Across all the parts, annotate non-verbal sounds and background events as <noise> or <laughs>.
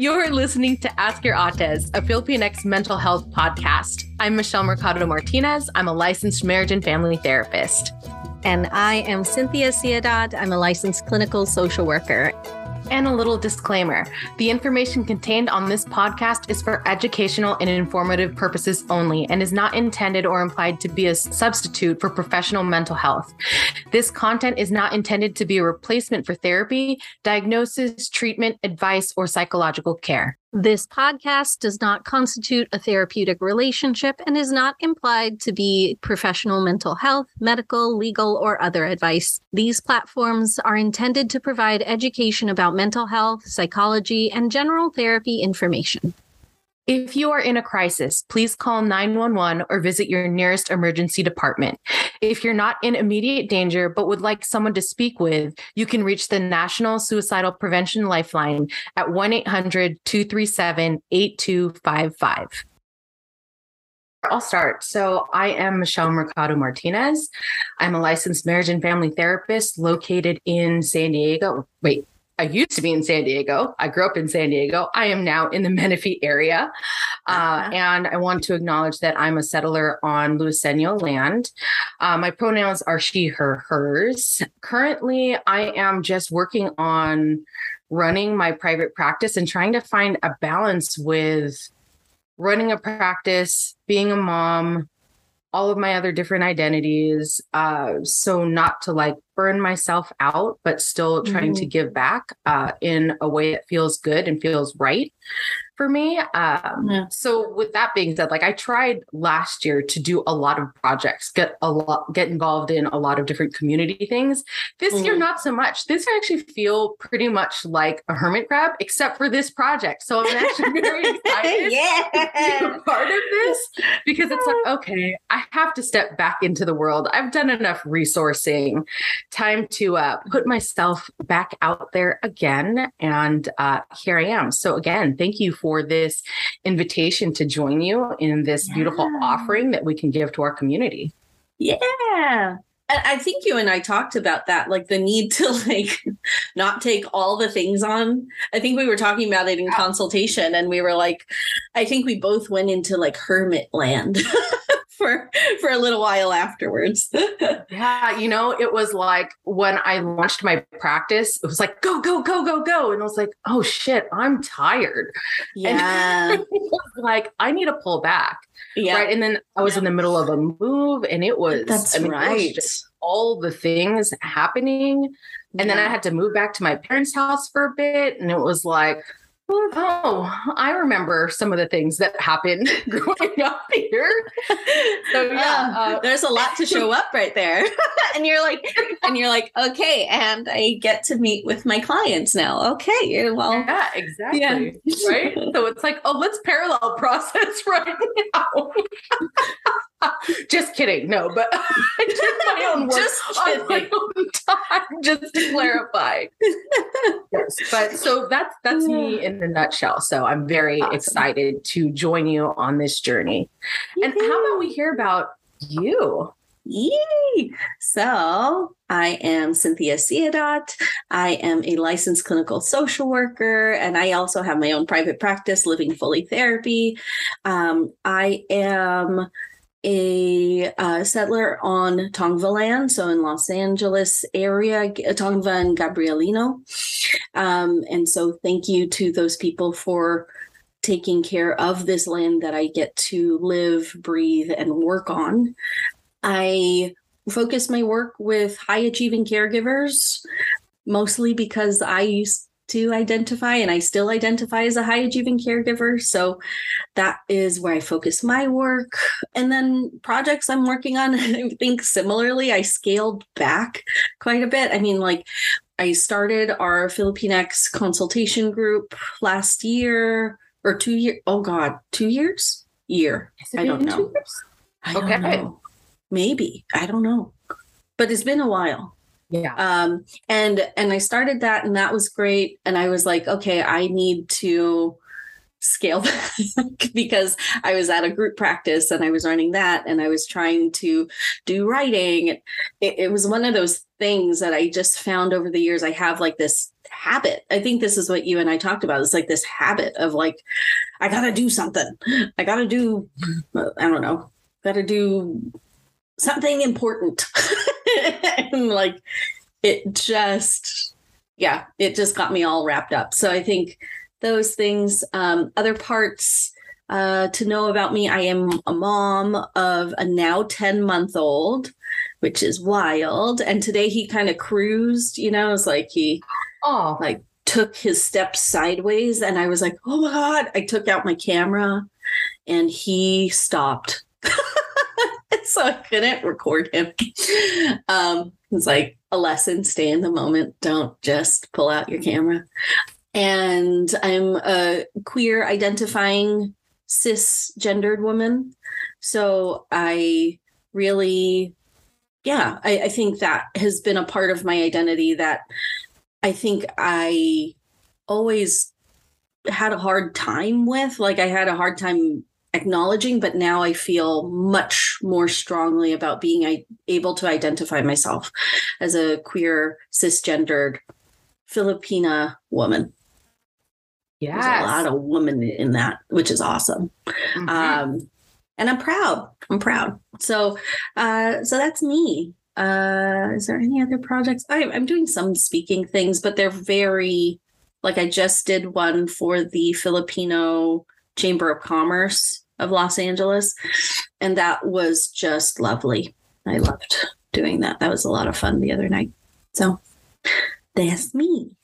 You're listening to Ask Your Ates, a Filipinx mental health podcast. I'm Michelle Mercado Martinez. I'm a licensed marriage and family therapist. And I am Cynthia Siadat. I'm a licensed clinical social worker. And a little disclaimer the information contained on this podcast is for educational and informative purposes only and is not intended or implied to be a substitute for professional mental health. This content is not intended to be a replacement for therapy, diagnosis, treatment, advice, or psychological care. This podcast does not constitute a therapeutic relationship and is not implied to be professional mental health, medical, legal, or other advice. These platforms are intended to provide education about mental health, psychology, and general therapy information. If you are in a crisis, please call 911 or visit your nearest emergency department. If you're not in immediate danger but would like someone to speak with, you can reach the National Suicidal Prevention Lifeline at 1 800 237 8255. I'll start. So, I am Michelle Mercado Martinez. I'm a licensed marriage and family therapist located in San Diego. Wait, I used to be in San Diego. I grew up in San Diego. I am now in the <laughs> Menifee area. Uh, uh-huh. and I want to acknowledge that I'm a settler on Luiseno land. Uh, my pronouns are she, her, hers. Currently, I am just working on running my private practice and trying to find a balance with running a practice, being a mom, all of my other different identities. Uh, so not to like burn myself out, but still trying mm-hmm. to give back uh, in a way that feels good and feels right for me. Um, yeah. So with that being said, like I tried last year to do a lot of projects, get a lot, get involved in a lot of different community things. This mm-hmm. year, not so much. This I actually feel pretty much like a hermit crab, except for this project. So I'm actually <laughs> very excited yeah. to be a part of this because it's like, <laughs> okay, I have to step back into the world. I've done enough resourcing, time to uh, put myself back out there again. And uh, here I am. So again, thank you for for this invitation to join you in this yeah. beautiful offering that we can give to our community. Yeah. I think you and I talked about that, like the need to <laughs> like not take all the things on. I think we were talking about it in consultation, and we were like, I think we both went into like hermit land. <laughs> for for a little while afterwards. <laughs> yeah, you know, it was like when I launched my practice, it was like go go go go go and I was like, "Oh shit, I'm tired." <laughs> Yeah. <laughs> like I need to pull back. Yeah. Right? And then I was yeah. in the middle of a move and it was That's I mean, right. Was all the things happening. And yeah. then I had to move back to my parents' house for a bit and it was like Oh, I remember some of the things that happened <laughs> growing <laughs> up here. So yeah, uh, uh, there's a lot to <laughs> show up right there. and you're like, and you're like, okay, and I get to meet with my clients now. Okay, well, yeah, exactly, yeah. right. So it's like, oh, let's parallel process right now. <laughs> just kidding. No, but <laughs> I did my <laughs> own work just on my own time, just to clarify. yes, but so that's that's yeah. me in a nutshell. So I'm very awesome. excited to join you on this journey. And how about we hear about you? Yee! So I am Cynthia Siadat. I am a licensed clinical social worker, and I also have my own private practice, Living Fully Therapy. Um, I am a uh, settler on Tongva land, so in Los Angeles area, Tongva and Gabrielino. Um, and so thank you to those people for taking care of this land that I get to live, breathe, and work on. I focus my work with high achieving caregivers, mostly because I to identify and I still identify as a high achieving caregiver. So that is where I focus my work. And then projects I'm working on, <laughs> I think similarly, I scaled back quite a bit. I mean, like I started our Filipinx consultation group last year or two years. Oh God, two years? Year. I don't know. I don't okay. know. Maybe. I don't know. But it's been a while yeah um and and i started that and that was great and i was like okay i need to scale <laughs> back because I was at a group practice and I was running that and I was trying to do writing. It, it, was one of those things that I just found over the years. I have like this habit. I think this is what you and I talked about. It's like this habit of like, I got to do something. I got to do, I don't know, got to do something important. <laughs> <laughs> and like, it just, yeah, it just got me all wrapped up. So I think those things. Um, other parts uh, to know about me I am a mom of a now 10 month old, which is wild. And today he kind of cruised, you know, it's like he oh. like took his steps sideways. And I was like, oh my God. I took out my camera and he stopped. <laughs> so I couldn't record him. <laughs> Um, it's like a lesson stay in the moment. Don't just pull out your camera and I'm a queer identifying cisgendered woman. So I really, yeah, I, I, think that has been a part of my identity that I think I always had a hard time with. Like I had a hard time acknowledging, but now I feel much more strongly about being able to identify myself as a queer cisgendered Filipina woman. Yeah, a lot of women in that, which is awesome. Mm-hmm. Um, and I'm proud. I'm proud. So, uh, so that's me. Uh, is there any other projects? I, I'm doing some speaking things, but they're very like I just did one for the Filipino Chamber of Commerce of Los Angeles, and that was just lovely. I loved doing that. That was a lot of fun the other night. So that's me.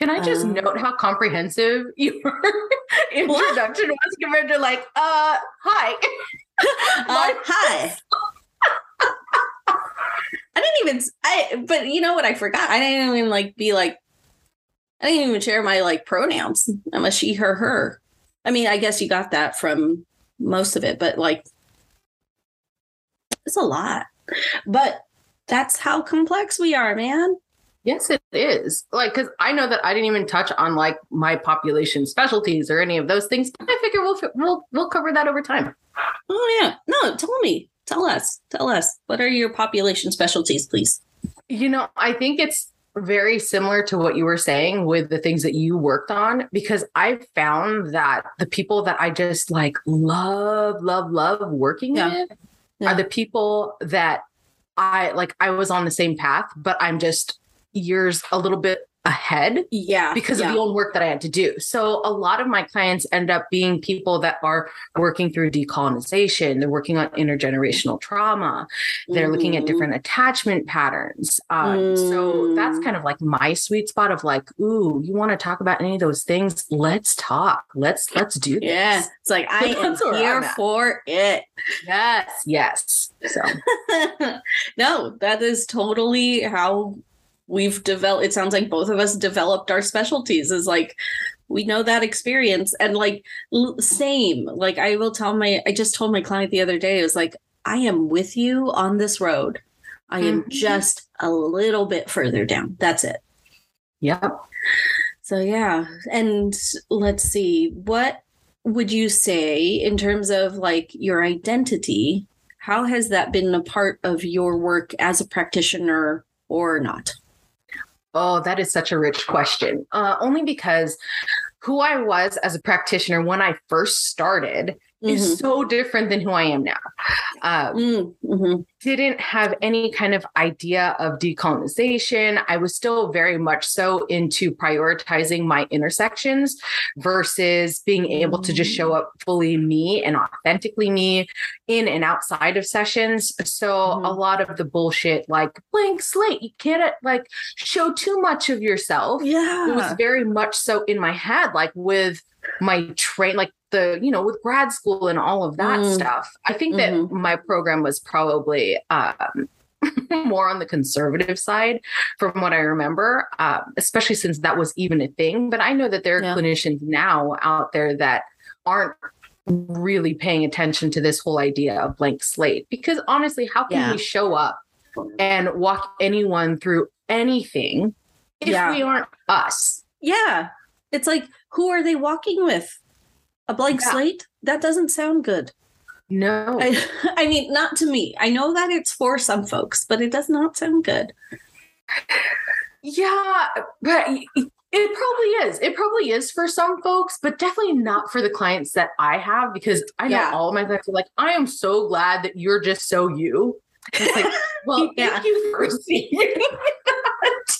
Can I just uh, note how comprehensive <laughs> your introduction was compared to like, uh, hi. <laughs> uh, hi. <laughs> I didn't even I but you know what I forgot? I didn't even like be like I didn't even share my like pronouns. I'm a she, her, her. I mean, I guess you got that from most of it, but like it's a lot. But that's how complex we are, man. Yes, it is. Like, because I know that I didn't even touch on like my population specialties or any of those things. But I figure we'll we'll we'll cover that over time. Oh yeah, no, tell me, tell us, tell us. What are your population specialties, please? You know, I think it's very similar to what you were saying with the things that you worked on because I found that the people that I just like love, love, love working yeah. with yeah. are the people that I like. I was on the same path, but I'm just years a little bit ahead yeah because yeah. of the own work that i had to do. So a lot of my clients end up being people that are working through decolonization. They're working on intergenerational trauma. They're mm-hmm. looking at mm-hmm. different attachment patterns. Um, mm. so that's kind of like my sweet spot of like ooh you want to talk about any of those things? Let's talk. Let's let's do this. yeah it's like i <laughs> am here for it. Yes yes. So. <laughs> No that is totally how we've developed it sounds like both of us developed our specialties is like we know that experience. And like same. Like i will tell my i just told my client the other day it was like i am with you on this road. I am mm-hmm. just a little bit further down. That's it. Yep. So yeah. And let's see what would you say in terms of like your identity how has that been a part of your work as a practitioner or not Oh, that is such a rich question. Uh, only because who I was as a practitioner when I first started mm-hmm. is so different than who I am now. Uh, mm-hmm. Didn't have any kind of idea of decolonization. I was still very much so into prioritizing my intersections versus being able to just show up fully me and authentically me in and outside of sessions. So mm-hmm. a lot of the bullshit, like blank slate, you can't like show too much of yourself. Yeah. It was very much so in my head, like with my train like the you know with grad school and all of that mm. stuff i think that mm-hmm. my program was probably um, <laughs> more on the conservative side from what i remember uh, especially since that was even a thing but i know that there are yeah. clinicians now out there that aren't really paying attention to this whole idea of blank slate because honestly how can yeah. we show up and walk anyone through anything if yeah. we aren't us yeah it's like who are they walking with? A blank Yeah. slate that doesn't sound good No. <laughs> I, I mean not to me i know that it's for some folks but it does not sound good Yeah, but it probably is. It probably is for some folks, but definitely not for the clients that I have because I know Yeah. all of my clients are like, I am so glad that you're just so you. It's like, <laughs> well, Yeah. thank you for <laughs> receiving that.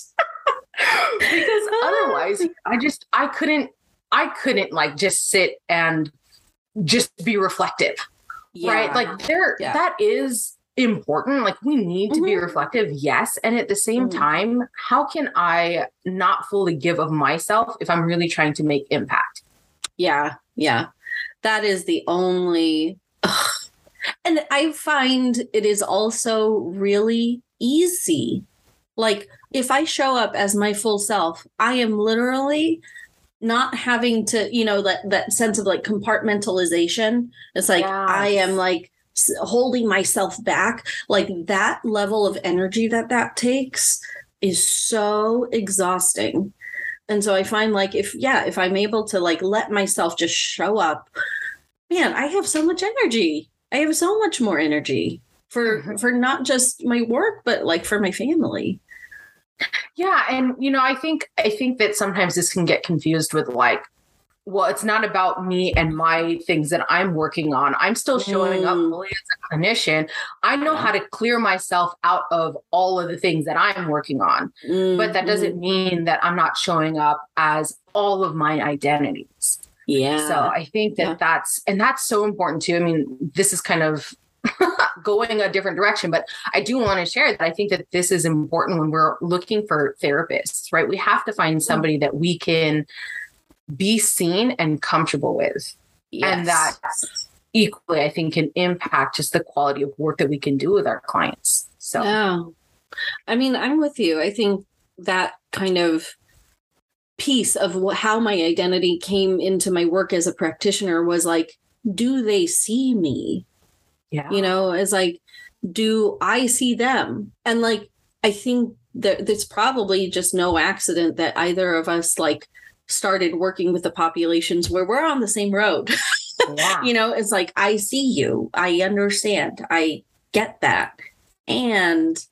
because ah. otherwise, I just I couldn't I couldn't like just sit and just be reflective right like there Yeah. that is important like we need to be Mhm. reflective yes and at the same Mhm. time how can i not fully give of myself if i'm really trying to make impact Yeah, yeah. That is the only. Ugh. And I find it is also really easy. Like, if I show up as my full self, I am literally not having to, you know, that, that sense of like compartmentalization. It's like I am like holding myself back. Like, that level of energy that that takes is so exhausting. And so I find like if yeah, if I'm able to like let myself just show up, man, I have so much energy. I have so much more energy for Mhm. for not just my work but like for my family. Yeah and you know i think i think that sometimes this can get confused with like well it's not about me and my things that i'm working on i'm still showing up Mm. fully as a clinician i know how to clear myself out of all of the things that i'm working on but that doesn't mean that I'm not showing up as all of my identities. yeah. So I think that Yeah. that's and that's so important too. I mean, this is kind of <laughs> going a different direction, but I do want to share that I think that this is important when we're looking for therapists, right? We have to find mm-hmm. somebody that we can be seen and comfortable with. And that equally, I think, can impact just the quality of work that we can do with our clients. So Yeah. I mean, I'm with you. I think that kind of piece of how my identity came into my work as a practitioner was like, do they see me? Yeah. You know, as like, do I see them? And like, I think that there's probably just no accident that either of us like started working with the populations where we're on the same road. <laughs> yeah. you know it's like i see you i understand i get that and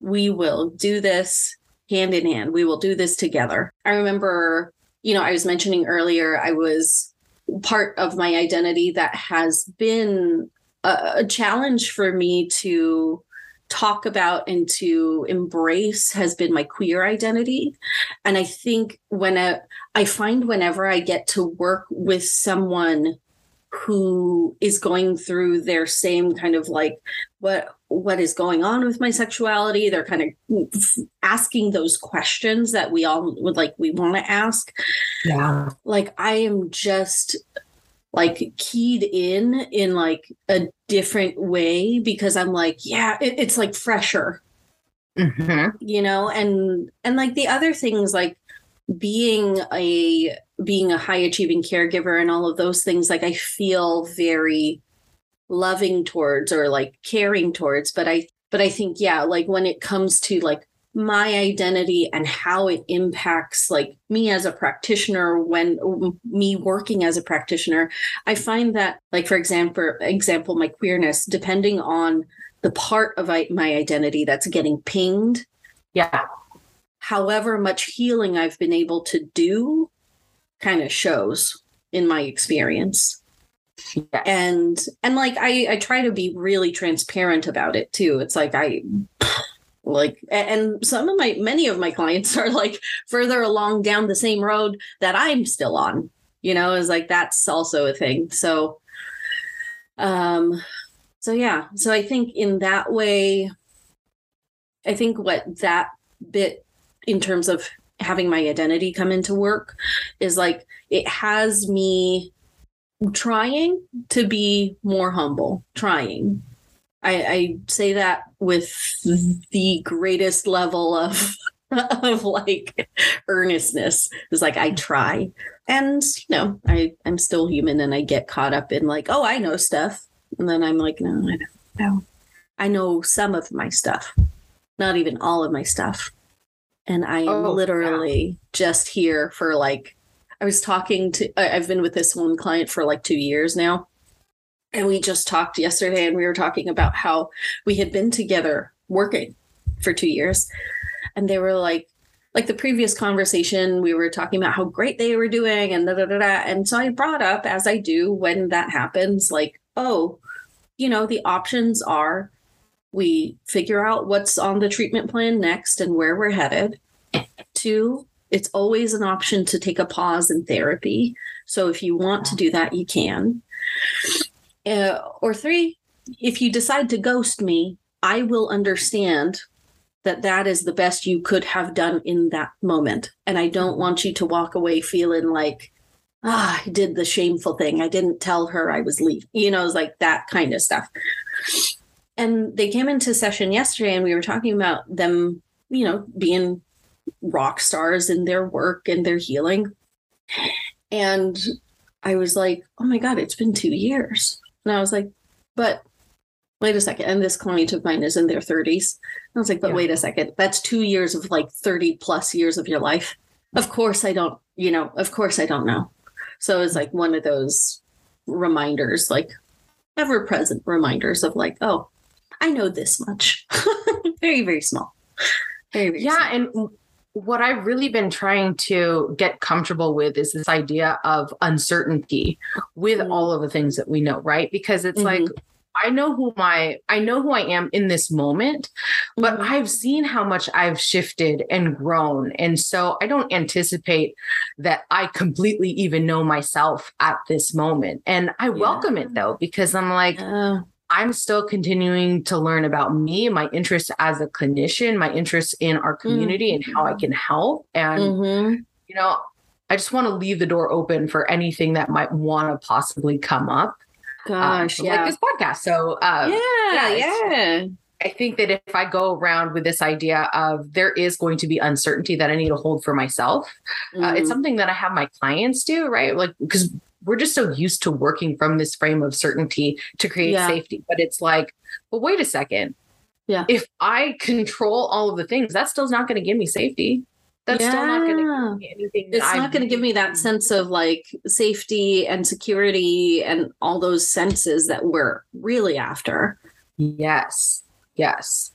we will do this hand in hand we will do this together i remember you know i was mentioning earlier i was part of my identity that has been a, a challenge for me to talk about and to embrace has been my queer identity and i think when I, I find whenever i get to work with someone who is going through their same kind of like what what is going on with my sexuality they're kind of asking those questions that we all would like we want to ask yeah. like i am just like keyed in in like a different way because i'm like yeah it, it's like fresher Mhm. you know and and like the other things like being a being a high achieving caregiver and all of those things like i feel very loving towards or like caring towards but i but i think yeah like when it comes to like my identity and how it impacts like me as a practitioner when me working as a practitioner i find that like for example example my queerness depending on the part of my identity that's getting pinged Yeah. however much healing i've been able to do kind of shows in my experience Yes. and and like i i try to be really transparent about it too it's like i like and some of my many of my clients <laughs> are like further along down the same road that i'm still on you know is like that's also a thing. So um so yeah. So i think in that way i think what that bit in terms of having my identity come into work is like it has me trying to be more humble trying I, I say that with the greatest level of <laughs> of like earnestness. It's like I try, and you know, I I'm still human, and I get caught up in like, oh, I know stuff, and then I'm like, no, I don't know. I know some of my stuff, not even all of my stuff, and I am Oh, literally just here for like I was talking to, I've been with this one client for like two years now. And we just talked yesterday and we were talking about how we had been together working for two years. And they were like, like the previous conversation, we were talking about how great they were doing and da da da da. And so I brought up, as I do when that happens, like, oh, you know, the options are we figure out what's on the treatment plan next and where we're headed. Two, it's always an option to take a pause in therapy. So if you want to do that, you can. Uh, or three, if you decide to ghost me, I will understand that that is the best you could have done in that moment. And I don't want you to walk away feeling like, ah, I did the shameful thing. I didn't tell her I was leaving. You know, it's like that kind of stuff. And they came into session yesterday and we were talking about them, you know, being rock stars in their work and their healing. And I was like, oh my God, it's been two years. And I was like, but wait a second. And this client of mine is in their 30s. I was like, but yeah. wait a second. That's two years of like 30 plus years of your life. Of course, I don't, you know, of course, I don't know. So it's like one of those reminders, like ever present reminders of like, oh, I know this much. <laughs> very, very small. Very, very yeah. Small. And what I've really been trying to get comfortable with is this idea of uncertainty with mm-hmm. all of the things that we know, right? Because it's mm-hmm. like I know who my I know who I am in this moment, but mm-hmm. I've seen how much I've shifted and grown. And so I don't anticipate that I completely even know myself at this moment. And I yeah. welcome it though, because I'm like, uh, I'm still continuing to learn about me, my interest as a clinician, my interest in our community mm-hmm. and how I can help. And, mm-hmm. you know, I just want to leave the door open for anything that might want to possibly come up. Um, Gosh, yeah. like this podcast. So, uh, yeah, yeah. yeah. I think that if I go around with this idea of there is going to be uncertainty that I need to hold for myself, mm. uh, it's mm-hmm. something that I have my clients do, right? Like, because we're just so used to working from this frame of certainty to create yeah. safety. But it's like, but wait a second. Yeah. If I control all of the things, that still's not going to give me safety. That's yeah. still not going to give me anything. It's not going to give me that sense of like safety and security and all those senses that we're really after. Yes. Yes.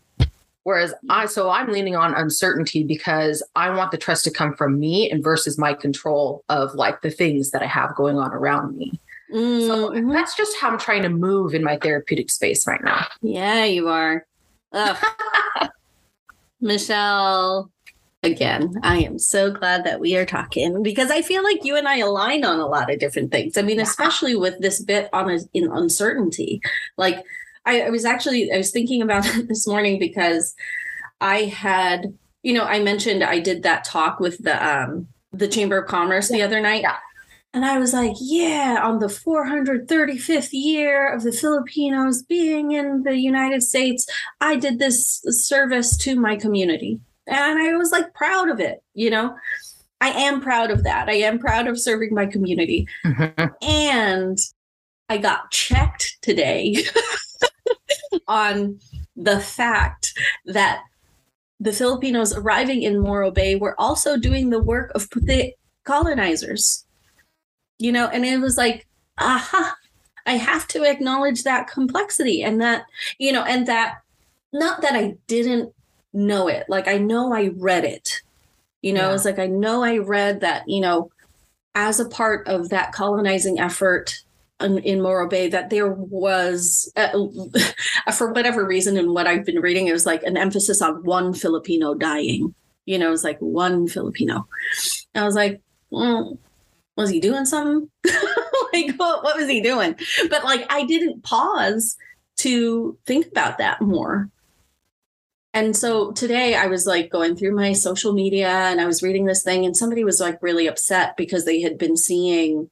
Whereas I, so I'm leaning on uncertainty because I want the trust to come from me and versus my control of like the things that I have going on around me. Mm-hmm. So that's just how I'm trying to move in my therapeutic space right now. Yeah, you are. <laughs> Michelle, again, I am so glad that we are talking because I feel like you and I align on a lot of different things. I mean, yeah. especially with this bit on a, in uncertainty. Like I, I was actually I was thinking about <laughs> it this morning because I had, you know, I mentioned I did that talk with the um the Chamber of Commerce the other night. Yeah. And I was like, yeah, on the 435th year of the Filipinos being in the United States, I did this service to my community. And I was like proud of it, you know? I am proud of that. I am proud of serving my community. Mm-hmm. And I got checked today <laughs> on the fact that the Filipinos arriving in Morro Bay were also doing the work of the colonizers. You know, and it was like, aha, I have to acknowledge that complexity and that, you know, and that not that I didn't know it, like I know I read it. You know, yeah. it's like I know I read that, you know, as a part of that colonizing effort, in, Morro Bay that there was, uh, <laughs> for whatever reason, and what I've been reading, it was like an emphasis on one Filipino dying. You know, it was like one Filipino. I was like, well, was he doing something? <laughs> like, what, what was he doing? But like, I didn't pause to think about that more. And so today I was like going through my social media and I was reading this thing, and somebody was like really upset because they had been seeing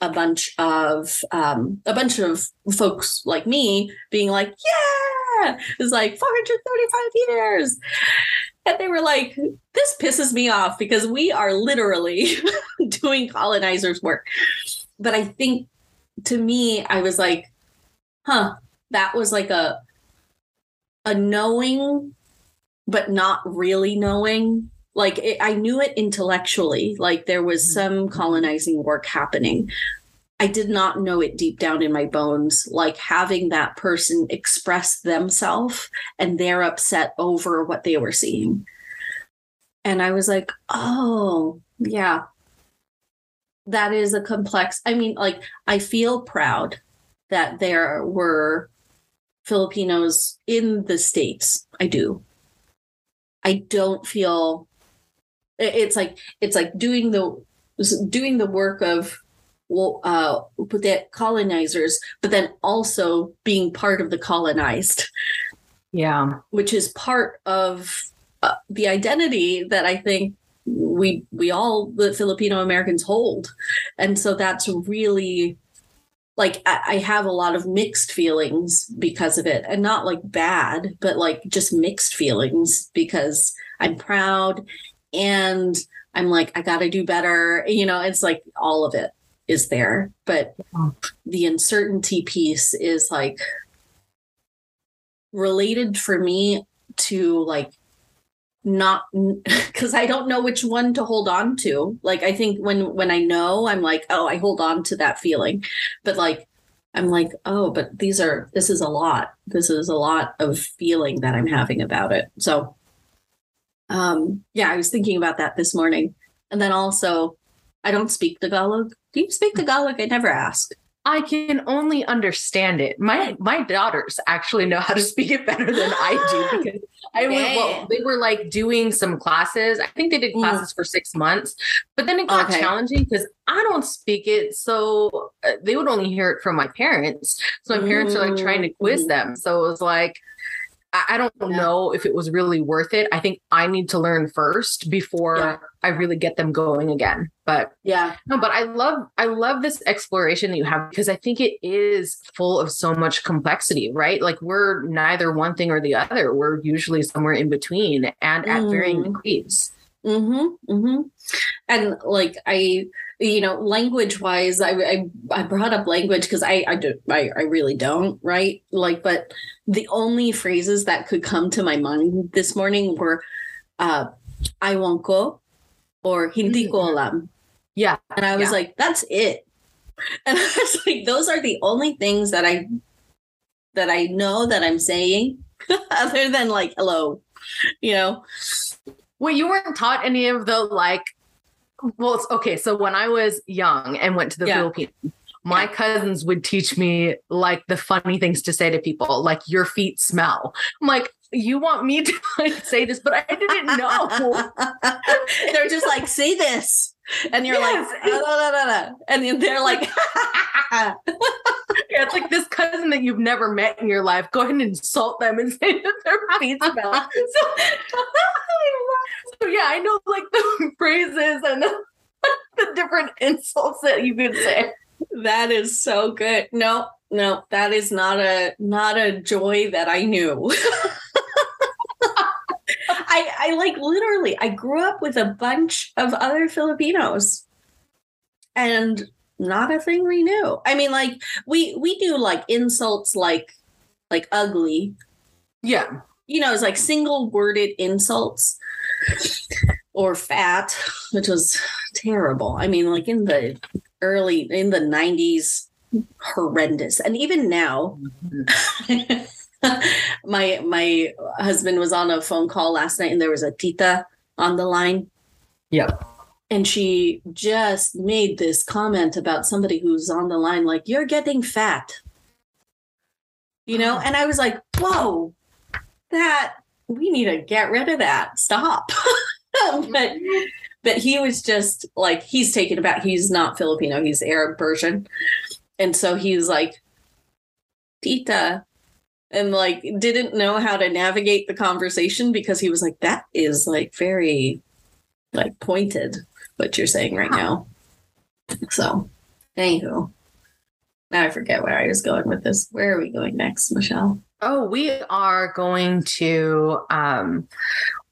a bunch of um, a bunch of folks like me being like, "Yeah, it's like 435 years," and they were like, "This pisses me off because we are literally <laughs> doing colonizers' work." But I think to me, I was like, "Huh, that was like a a knowing, but not really knowing." Like it, I knew it intellectually, like there was mm-hmm. some colonizing work happening. I did not know it deep down in my bones, like having that person express themselves and they're upset over what they were seeing. And I was like, oh, yeah, that is a complex. I mean, like, I feel proud that there were Filipinos in the States. I do. I don't feel it's like it's like doing the doing the work of well uh the colonizers but then also being part of the colonized. Yeah. Which is part of uh, the identity that i think we we all the filipino americans hold. And so that's really like I, I have a lot of mixed feelings because of it. And not like bad but like just mixed feelings because i'm proud and i'm like i gotta do better you know it's like all of it is there but the uncertainty piece is like related for me to like not <laughs> because i don't know which one to hold on to. Like i think when when i know i'm like oh i hold on to that feeling. But like i'm like oh but these are this is a lot. This is a lot of feeling that i'm having about it. So um yeah i was thinking about that this morning and then also i don't speak tagalog do you speak tagalog i never ask I can only understand it. My my daughters actually know how to speak it better than I do <laughs> because I was well, they were like doing some classes. I think they did mm. classes mm. for six months, but then it got okay. challenging because I don't speak it, so uh, they would only hear it from my parents. So my parents are like trying to quiz mm. them. So it was like I don't yeah. know if it was really worth it. I think I need to learn first before yeah. I really get them going again. But yeah, no, but I love I love this exploration that you have because I think it is full of so much complexity, right? Like we're neither one thing or the other. We're usually somewhere in between and at mm. varying degrees. Mm-hmm. Mm-hmm. And like I you know, language wise, I, I, I brought up language because I I do I, I really don't right like, but the only phrases that could come to my mind this morning were, uh, "I won't go," or "Hindi ko mm. alam." Yeah, and I was yeah. like, "That's it," <laughs> and I was like, "Those are the only things that I that I know that I'm saying, <laughs> other than like hello," you know. Well, you weren't taught any of the like well, it's okay. So when I was young and went to the yeah. Philippines, my yeah. cousins would teach me like the funny things to say to people, like your feet smell. I'm like, you want me to <laughs> like say this, but I didn't know. <laughs> they're just like, say this. <laughs> And you're yes. like, da, da, da, and then they're like, yeah, <laughs> it's like this cousin that you've never met in your life. Go ahead and insult them and <laughs> say that their feet smell. So, so yeah, I know like the phrases and the, the different insults that you could say. That is so good. No, no, that is not a not a joy that I knew. I I like literally I grew up with a bunch of other Filipinos and not a thing we knew. I mean like we we knew like insults like like ugly. Yeah. You know, it's like single worded insults or fat, which was terrible. I mean, like in the early in the 90s, horrendous. And even now, mm-hmm. <laughs> <laughs> my my husband was on a phone call last night and there was a tita on the line. Yep. And she just made this comment about somebody who's on the line, like, you're getting fat. You know, ah. and I was like, whoa, that we need to get rid of that. Stop. <laughs> but but he was just like he's taken aback. He's not Filipino, he's Arab Persian. And so he's like, Tita, and like didn't know how to navigate the conversation because he was like, that is like very like pointed what you're saying right now. So anywho. Now I forget where I was going with this. Where are we going next, Michelle? Oh, we are going to um,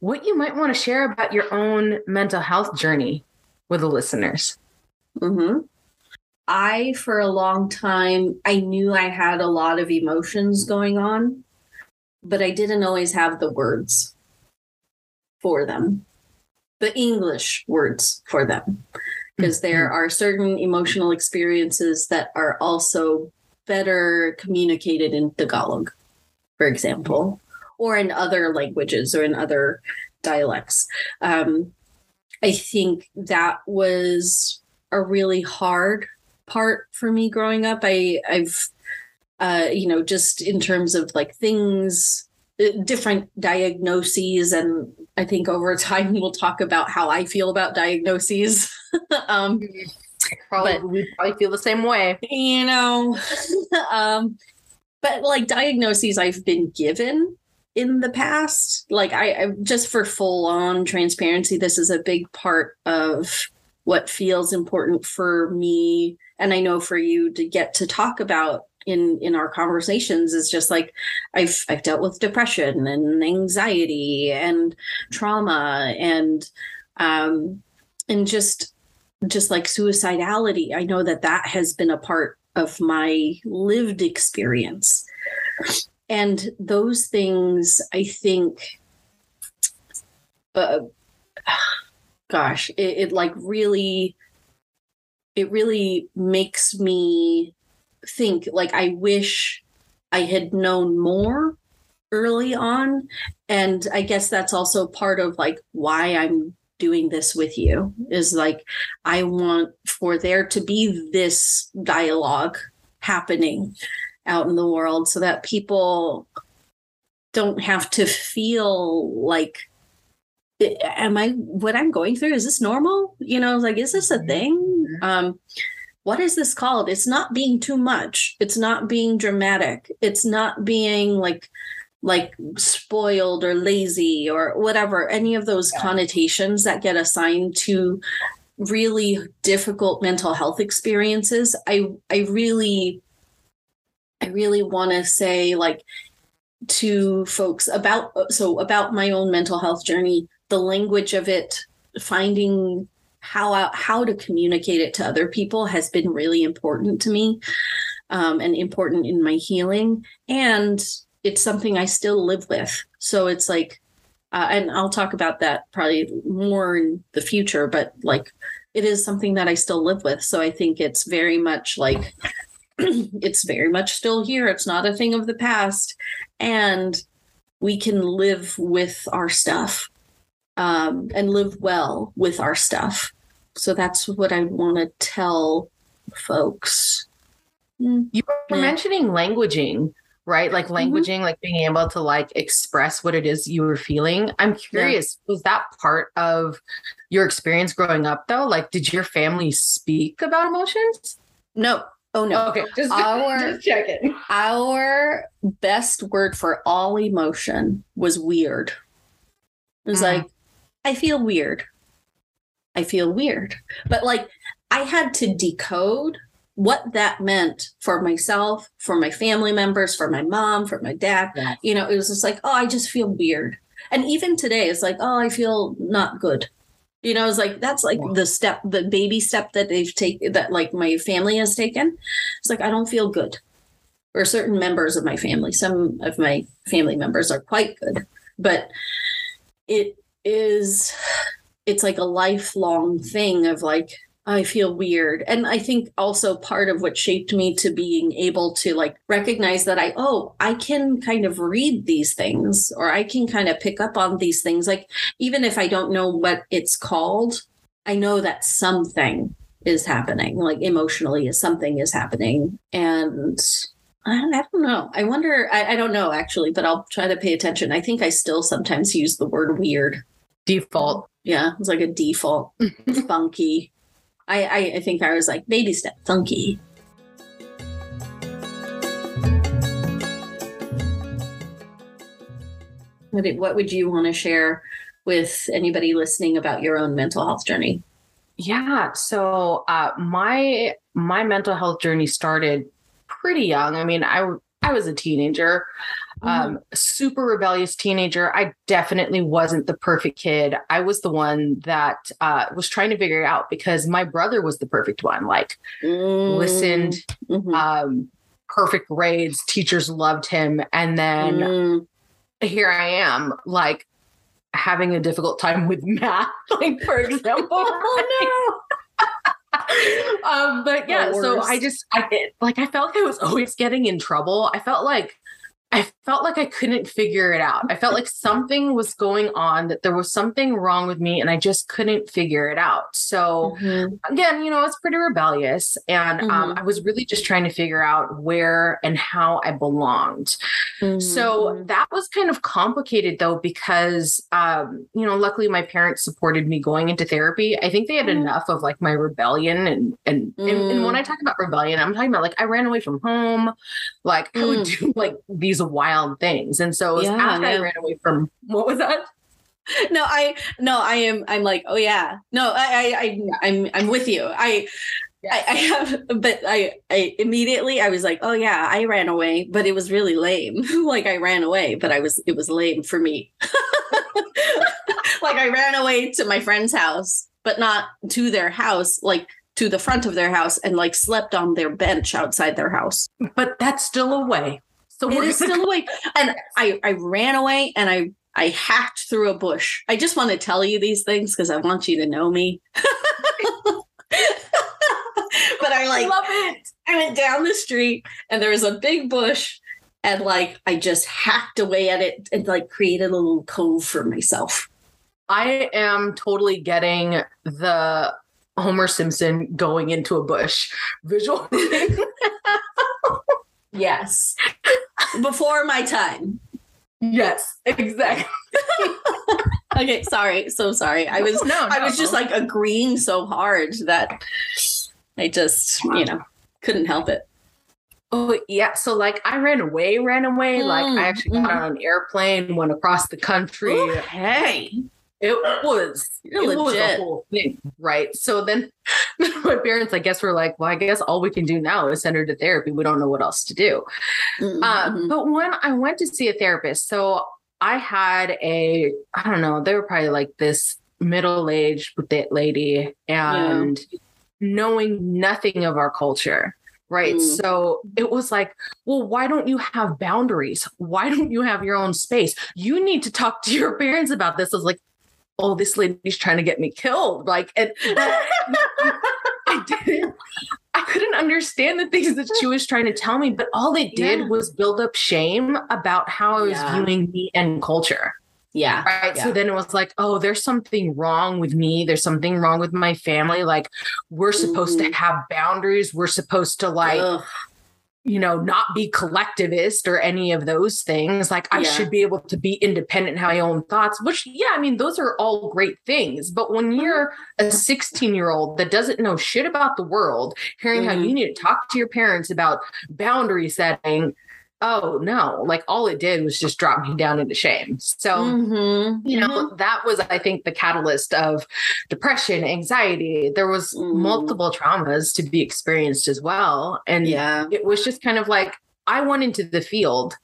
what you might want to share about your own mental health journey with the listeners. Mm-hmm. I, for a long time, I knew I had a lot of emotions going on, but I didn't always have the words for them. the English words for them because there Mm-hmm. are certain emotional experiences that are also better communicated in Tagalog, for example, or in other languages or in other dialects. Um, I think that was a really hard part for me growing up. I, I've, uh, you know, just in terms of like things, uh, different diagnoses, and I think over <laughs> time we'll talk about how I feel about diagnoses. <laughs> um, Probably we probably feel the same way. you know <laughs> um but like diagnoses i've been given in the past like I, I just for full on transparency this is a big part of what feels important for me and i know for you to get to talk about in in our conversations is just like i've i've dealt with depression and anxiety and trauma and um and just just like suicidality. I know that that has been a part of my lived experience. And those things i think uh, gosh it, it like really it really makes me think like i wish i had known more early on. And i guess that's also part of like why i'm doing this with you is like i want for there to be this dialogue happening out in the world so that people don't have to feel like am i what i'm going through is this normal? You know like is this a mm-hmm. thing um what is this called? It's not being too much. It's not being dramatic. It's not being like like spoiled or lazy or whatever any of those Yeah. connotations that get assigned to really difficult mental health experiences. I i really i really want to say like to folks about so about my own mental health journey the language of it finding how I- how to communicate it to other people has been really important to me um, and important in my healing. And it's something i still live with. So it's like uh, and i'll talk about that probably more in the future but like it is something that i still live with. So i think it's very much like <clears throat> it's very much still here. It's not a thing of the past. And we can live with our stuff um, and live well with our stuff. So that's what I want to tell folks. Mm, You were Yeah. mentioning languaging, right? Like languaging, like being able to like express what it is you were feeling. I'm curious, was that part of your experience growing up though? Like, did your family speak about emotions? No, oh no. Okay, just, Our- just checking. Our best word for all emotion was weird. It was Mm. like, I feel weird. I feel weird. But like, I had to decode what that meant for myself, for my family members, for my mom, for my dad. Yeah. You know, it was just like, oh, I just feel weird. And even today, it's like, oh, I feel not good. You know, it's like that's like Yeah. the step, the baby step that they've taken, that like my family has taken. It's like I don't feel good. Or certain members of my family, some of my family members are quite good, but it is, it's like a lifelong thing of like I feel weird. And I think also part of what shaped me to being able to like recognize that I, oh, I can kind of read these things or I can kind of pick up on these things. Like, even if I don't know what it's called, I know that something is happening, like emotionally, is something is happening. And I, I don't know. I wonder, I, I don't know actually, but I'll try to pay attention. I think I still sometimes use the word weird. Default. Yeah, it's like a default. funky. I, I I think I was like baby step funky. What what would you want to share with anybody listening about your own mental health journey? Yeah. So uh, my my mental health journey started pretty young. I mean, I I was a teenager, um, super rebellious teenager. I definitely wasn't the perfect kid. I was the one that uh, was trying to figure it out because my brother was the perfect one. Like listened, Mhm. um, perfect grades, teachers loved him, and then Mm. here I am, like having a difficult time with math, <laughs> like for <laughs> example. oh <laughs> um, but yeah, so I just I like I felt like I was always getting in trouble. I felt like I felt like I couldn't figure it out. I felt like something was going on, that there was something wrong with me, and I just couldn't figure it out. So, mm-hmm. again, you know, it's pretty rebellious. And um, mm-hmm. um, I was really just trying to figure out where and how I belonged. Mm-hmm. So, that was kind of complicated, though, because, um, you know, luckily my parents supported me going into therapy. I think they had mm-hmm. enough of like my rebellion. And, and, and, and, when I mm. talk about rebellion, I'm talking about like I ran away from home, like I would mm. do like these these wild things. And so yeah, after yeah. I ran away from <laughs> what was that? No, I no, I am I'm like, oh yeah. No, I I, I I'm I'm with you. I I, I, have, but I, I immediately I was like, oh yeah, I ran away, but it was really lame. <laughs> like I ran away, but I was it was lame for me. <laughs> like I ran away to my friend's house, but not to their house. Like to the front of their house and like slept on their bench outside their house. But that's still a way. So it is still away. <laughs> And I, I ran away and I, I hacked through a bush. I just want to tell you these things because I want you to know me. <laughs> but I like I love it. I went down the street and there was a big bush and like I just hacked away at it and like created a little cove for myself. I am totally getting the Homer Simpson going into a bush <laughs> visual. Yes <laughs> before my time. Yes, exactly. <laughs> okay, sorry. So sorry. I was no, no, I was just like agreeing so hard that I just, you know, couldn't help it. Oh yeah, so like I ran away, ran away. Mm, like I actually got mm-hmm. on an airplane, went across the country. Ooh, hey, it was it legit. was a whole thing, right? So then <laughs> my parents, I guess, were like, "Well, I guess all we can do now is send her to therapy. We don't know what else to do." Mm-hmm. Um, but when I went to see a therapist, so I had a, I don't know, they were probably like this middle-aged lady, and yeah. knowing nothing of our culture, right? Mm. So it was like, well, why don't you have boundaries? Why don't you have your own space? You need to talk to your <laughs> parents about this. I was like, oh, this lady's trying to get me killed. Like, and I <laughs> didn't, I couldn't understand the things that she was trying to tell me, but all it did yeah. was build up shame about how I was yeah. viewing me and culture. Yeah. Right. Yeah. So then it was like, oh, there's something wrong with me. There's something wrong with my family. Like, we're supposed mm-hmm. to have boundaries. We're supposed to like Ugh you know, not be collectivist or any of those things. Like I yeah. should be able to be independent and have my own thoughts, which, yeah, I mean, those are all great things. But when mm-hmm. you're a 16 year old that doesn't know shit about the world, hearing mm-hmm. how you need to talk to your parents about boundary setting, oh no like all it did was just drop me down into shame so mm-hmm. you know mm-hmm. that was i think the catalyst of depression anxiety there was mm-hmm. multiple traumas to be experienced as well and yeah it was just kind of like i went into the field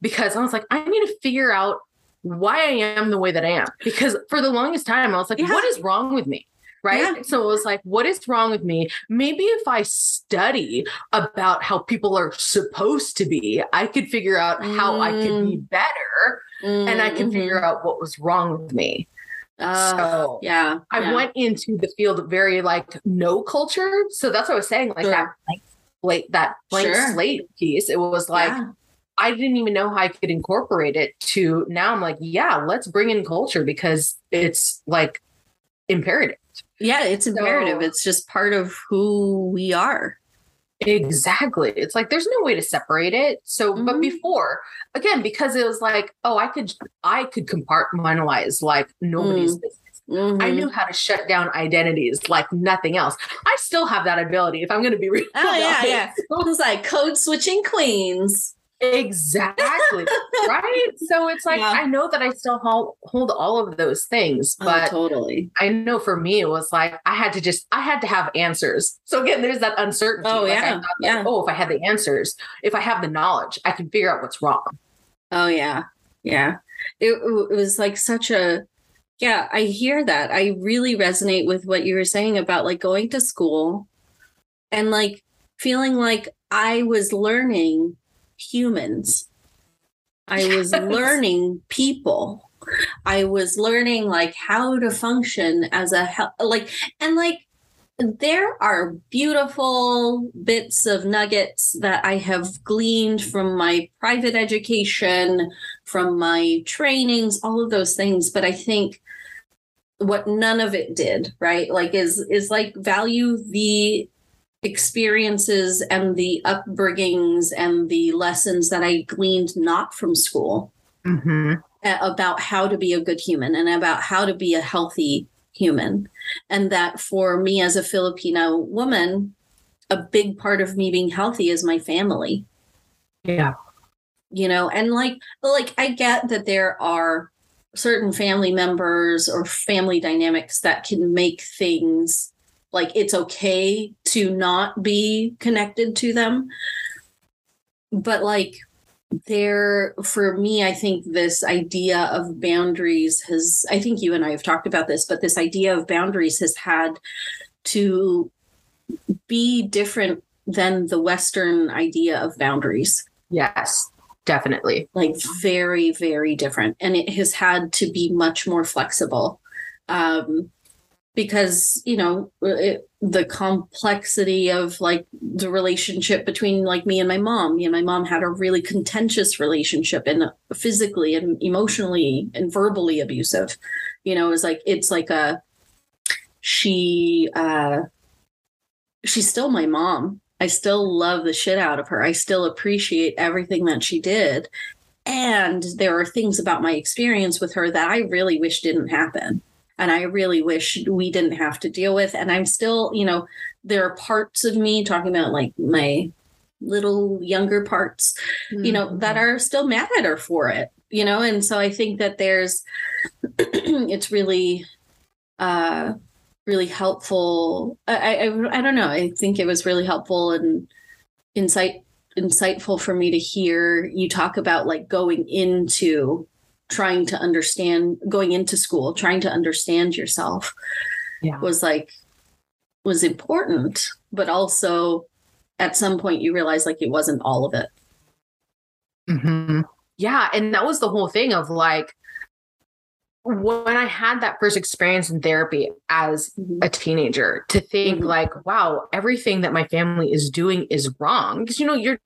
because i was like i need to figure out why i am the way that i am because for the longest time i was like yeah. what is wrong with me right? Yeah. So it was like, what is wrong with me? Maybe if I study about how people are supposed to be, I could figure out mm. how I could be mm. better mm. and I can mm-hmm. figure out what was wrong with me. Uh, so yeah, I yeah. went into the field of very like no culture. So that's what I was saying, like sure. that blank slate, that blank sure. slate piece. It was like yeah. I didn't even know how I could incorporate it to now I'm like, yeah, let's bring in culture because it's like imperative. Yeah, it's imperative. So, it's just part of who we are. Exactly. It's like there's no way to separate it. So, mm-hmm. but before, again, because it was like, oh, I could I could compartmentalize like nobody's mm. business. Mm-hmm. I knew how to shut down identities like nothing else. I still have that ability if I'm going to be real. Oh yeah, yeah. It was <laughs> like code switching queens. Exactly. right. So it's like, yeah. I know that I still hold, hold all of those things, oh, but oh, totally. I know for me, it was like, I had to just, I had to have answers. So again, there's that uncertainty. Oh, like yeah. yeah. oh, if I had the answers, if I have the knowledge, I can figure out what's wrong. Oh, yeah. Yeah. It, it was like such a, yeah, I hear that. I really resonate with what you were saying about like going to school and like feeling like I was learning humans. I <laughs> was learning people. I was learning like how to function as a like and like there are beautiful bits of nuggets that I have gleaned from my private education, from my trainings, all of those things. But I think what none of it did, right? Like is is like value the experiences and the upbringings and the lessons that I gleaned not from school Mm-hmm. about how to be a good human and about how to be a healthy human. And that for me as a Filipino woman, a big part of me being healthy is my family. Yeah. You know, and like like I get that there are certain family members or family dynamics that can make things like it's okay to not be connected to them. But like there for me i think this idea of boundaries has i think you and i have talked about this but this idea of boundaries has had to be different than the western idea of boundaries Yes, definitely. like very very different and it has had to be much more flexible um because you know it, the complexity of like the relationship between like me and my mom. Me and my mom had a really contentious relationship and physically and emotionally and verbally abusive. You know it was like it's like a she uh she's still my mom. I still love the shit out of her. I still appreciate everything that she did. And there are things about my experience with her that i really wish didn't happen and I really wish we didn't have to deal with. And I'm still, you know, there are parts of me talking about like my little younger parts, you know, that are still mad at her for it, you know, and so I think that there's, <clears throat> it's really, uh, really helpful. I, I, I don't know. I think it was really helpful and insight, insightful for me to hear you talk about like going into trying to understand going into school trying to understand yourself Yeah. was like was important but also at some point you realize like it wasn't all of it hmm Yeah. And that was the whole thing of like, when I had that first experience in therapy as a teenager, to think Mhm. like, wow, everything that my family is doing is wrong. Because you know, you're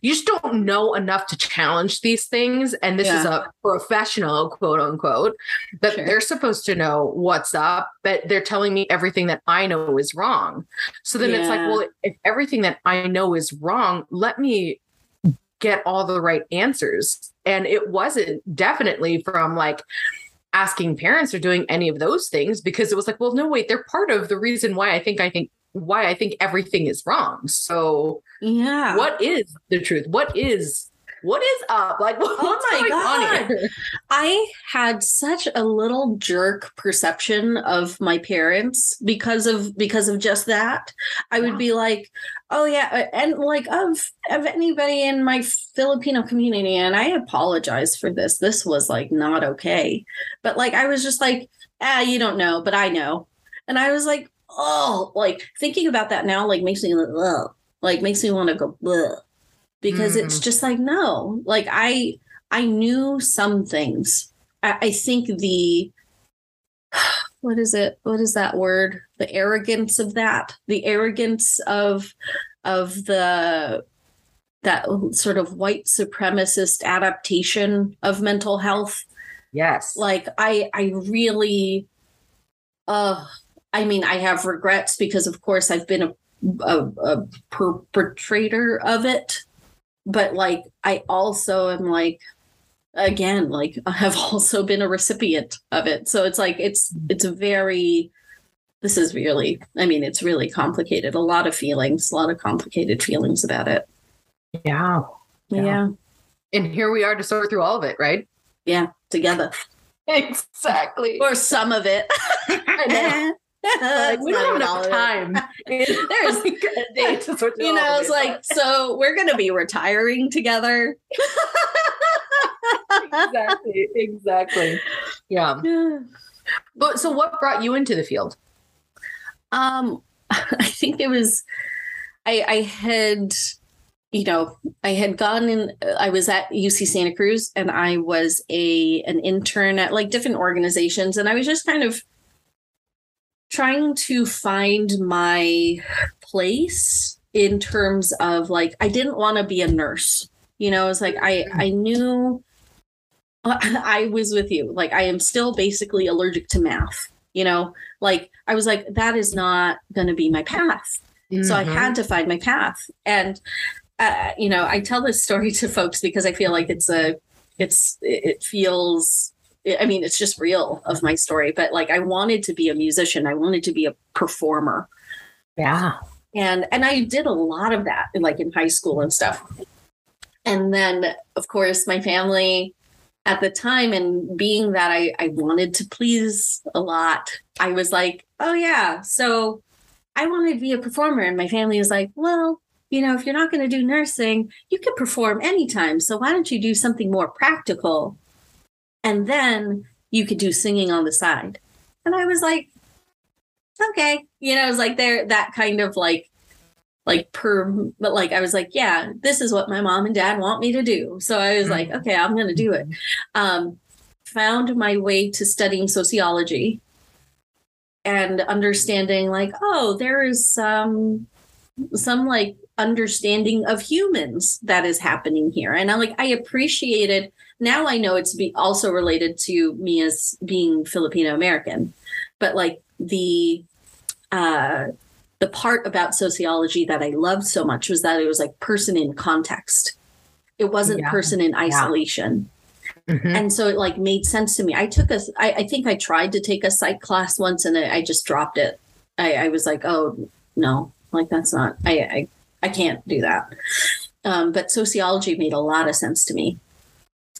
you just don't know enough to challenge these things. And this is a professional, quote unquote, that Sure. they're supposed to know what's up, but they're telling me everything that I know is wrong. So then it's like, well, if everything that I know is wrong, let me get all the right answers. And it wasn't definitely from like asking parents or doing any of those things because it was like, well, no, wait, they're part of the reason why I think I think why I think everything is wrong. So yeah what is the truth? What is what is up? Like <laughs> Oh my going on God. here? I had such a little jerk perception of my parents because of because of just that. I would be like, "Oh yeah," and like of of anybody in my Filipino community and I apologize for this. This was like not okay. But like I was just like, "Ah, you don't know, but I know." And I was like, "Oh, like thinking about that now like makes me like, ugh, like makes me want to go Bleh. Because it's just like no like i i knew some things. I, I think the <sighs> what is it? What is that word? The arrogance of that the arrogance of of the that sort of white supremacist adaptation of mental health. Yes. like i i really uh i mean i have regrets because of course i've been a a, a perpetrator of it but like i also am like again like <laughs> i have also been a recipient of it so it's like it's it's a very this is really i mean it's really complicated a lot of feelings a lot of complicated feelings about it yeah. Yeah. yeah And here we are to sort through all of it, right? yeah together <laughs> Exactly. or some of it <laughs> I know. Like, <laughs> we don't have enough time. <laughs> There's <laughs> like a day to sort you know it's like so we're gonna be retiring together exactly, exactly. Yeah. But so what brought you into the field? um i think it was i i had you know, I had gone in, I was at UC Santa Cruz and I was a an intern at like different organizations. And I was just kind of trying to find my place in terms of like, I didn't want to be a nurse. You know, it's like I I knew <laughs> I was with you. Like I am still basically allergic to math. You know, like I was like, that is not going to be my path. Mm-hmm. So I had mm-hmm. to find my path. And uh, you know, I tell this story <laughs> to folks because I feel like it's a, it's, it feels, I mean, it's just real of my story, but like I wanted to be a musician. I wanted to be a performer. Yeah. And, and I did a lot of that in like in high school and stuff. And then of course my family at the time and being that I, I wanted to please a lot, I was like, oh yeah, so I wanted to be a performer. And my family was like, well, you know, if you're not going to do nursing, you can perform anytime. So why don't you do something more practical? And then you could do singing on the side. And I was like, okay. You know, it was like there that kind of like like per but like I was like, yeah, this is what my mom and dad want me to do. So I was like, mm-hmm. okay, I'm gonna do it. Um found my way to studying sociology and understanding like, oh, there is some some like understanding of humans that is happening here. And I'm like I appreciated now I know it's be also related to me as being Filipino American, but like the uh the part about sociology that I loved so much was that it was like person in context. It wasn't yeah. person in isolation. Yeah. Mm-hmm. And so it like made sense to me. I took a, I, I think I tried to take a psych class once and I, I just dropped it. I, I was like, oh no, like that's not, I, I I can't do that. Um, but sociology made a lot of sense to me.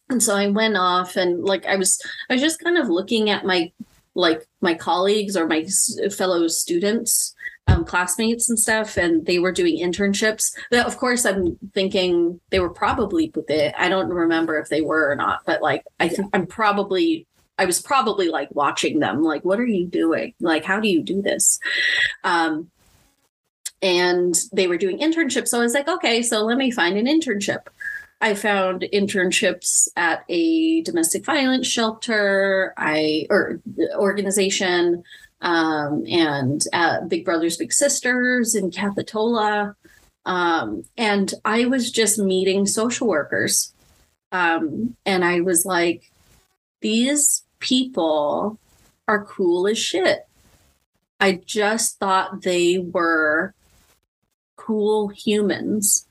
And so I went off and like I was I was just kind of looking at my like my colleagues or my fellow students um, classmates and stuff, and they were doing internships. That, of course, I'm thinking they were probably with it. I don't remember if they were or not, but like I think I'm probably I was probably like watching them, like, what are you doing? Like, how do you do this? Um, and they were doing internships. So I was like, okay, so let me find an internship. I found internships at a domestic violence shelter, I or organization, um, and at Big Brothers Big Sisters in Capitola, um, and I was just meeting social workers, um, and I was like, these people are cool as shit. I just thought they were cool humans.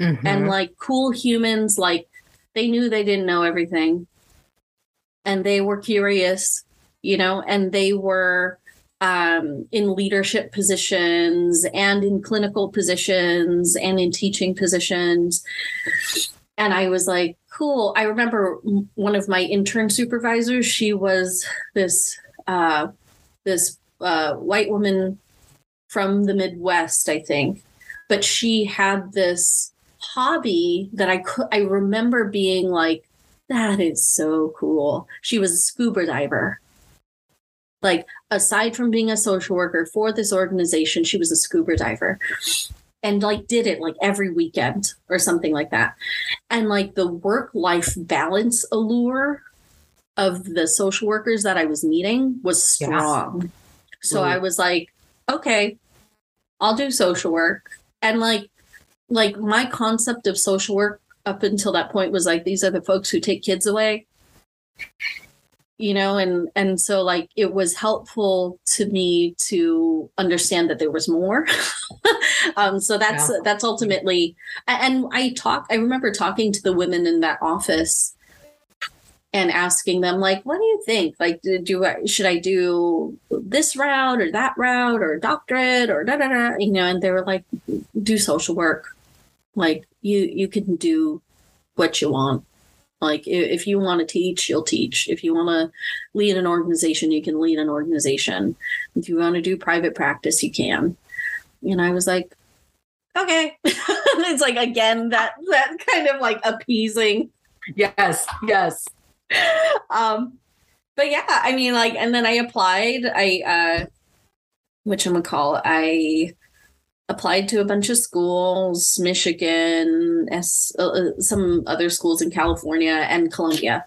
Mm-hmm. And like cool humans, like they knew they didn't know everything. And they were curious, you know, and they were um, in leadership positions and in clinical positions and in teaching positions. And I was like, cool. I remember one of my intern supervisors, she was this uh, this uh, white woman from the Midwest, I think but she had this hobby that I could I remember being like that is so cool. She was a scuba diver. Like aside from being a social worker for this organization, she was a scuba diver. And like did it like every weekend or something like that. And like the work life balance allure of the social workers that I was meeting was strong. Yes. So I was like, okay, I'll do social work and like like my concept of social work up until that point was like these are the folks who take kids away. You know and and so like it was helpful to me to understand that there was more. <laughs> Um so that's yeah. that's ultimately and i talk i remember talking to the women in that office and asking them like what do you think? Like do I, should i do this route or that route or doctorate or da da da? You know and they were like do social work like you you can do what you want. Like if you want to teach you'll teach. If you want to lead an organization you can lead an organization. If you want to do private practice you can. And i was like okay. <laughs> It's like again that that kind of like appeasing. Yes yes. Um, but yeah, I mean, like, and then I applied. I, uh, which I'm gonna call. I applied to a bunch of schools, Michigan, S, uh, uh, some other schools in California, and Columbia.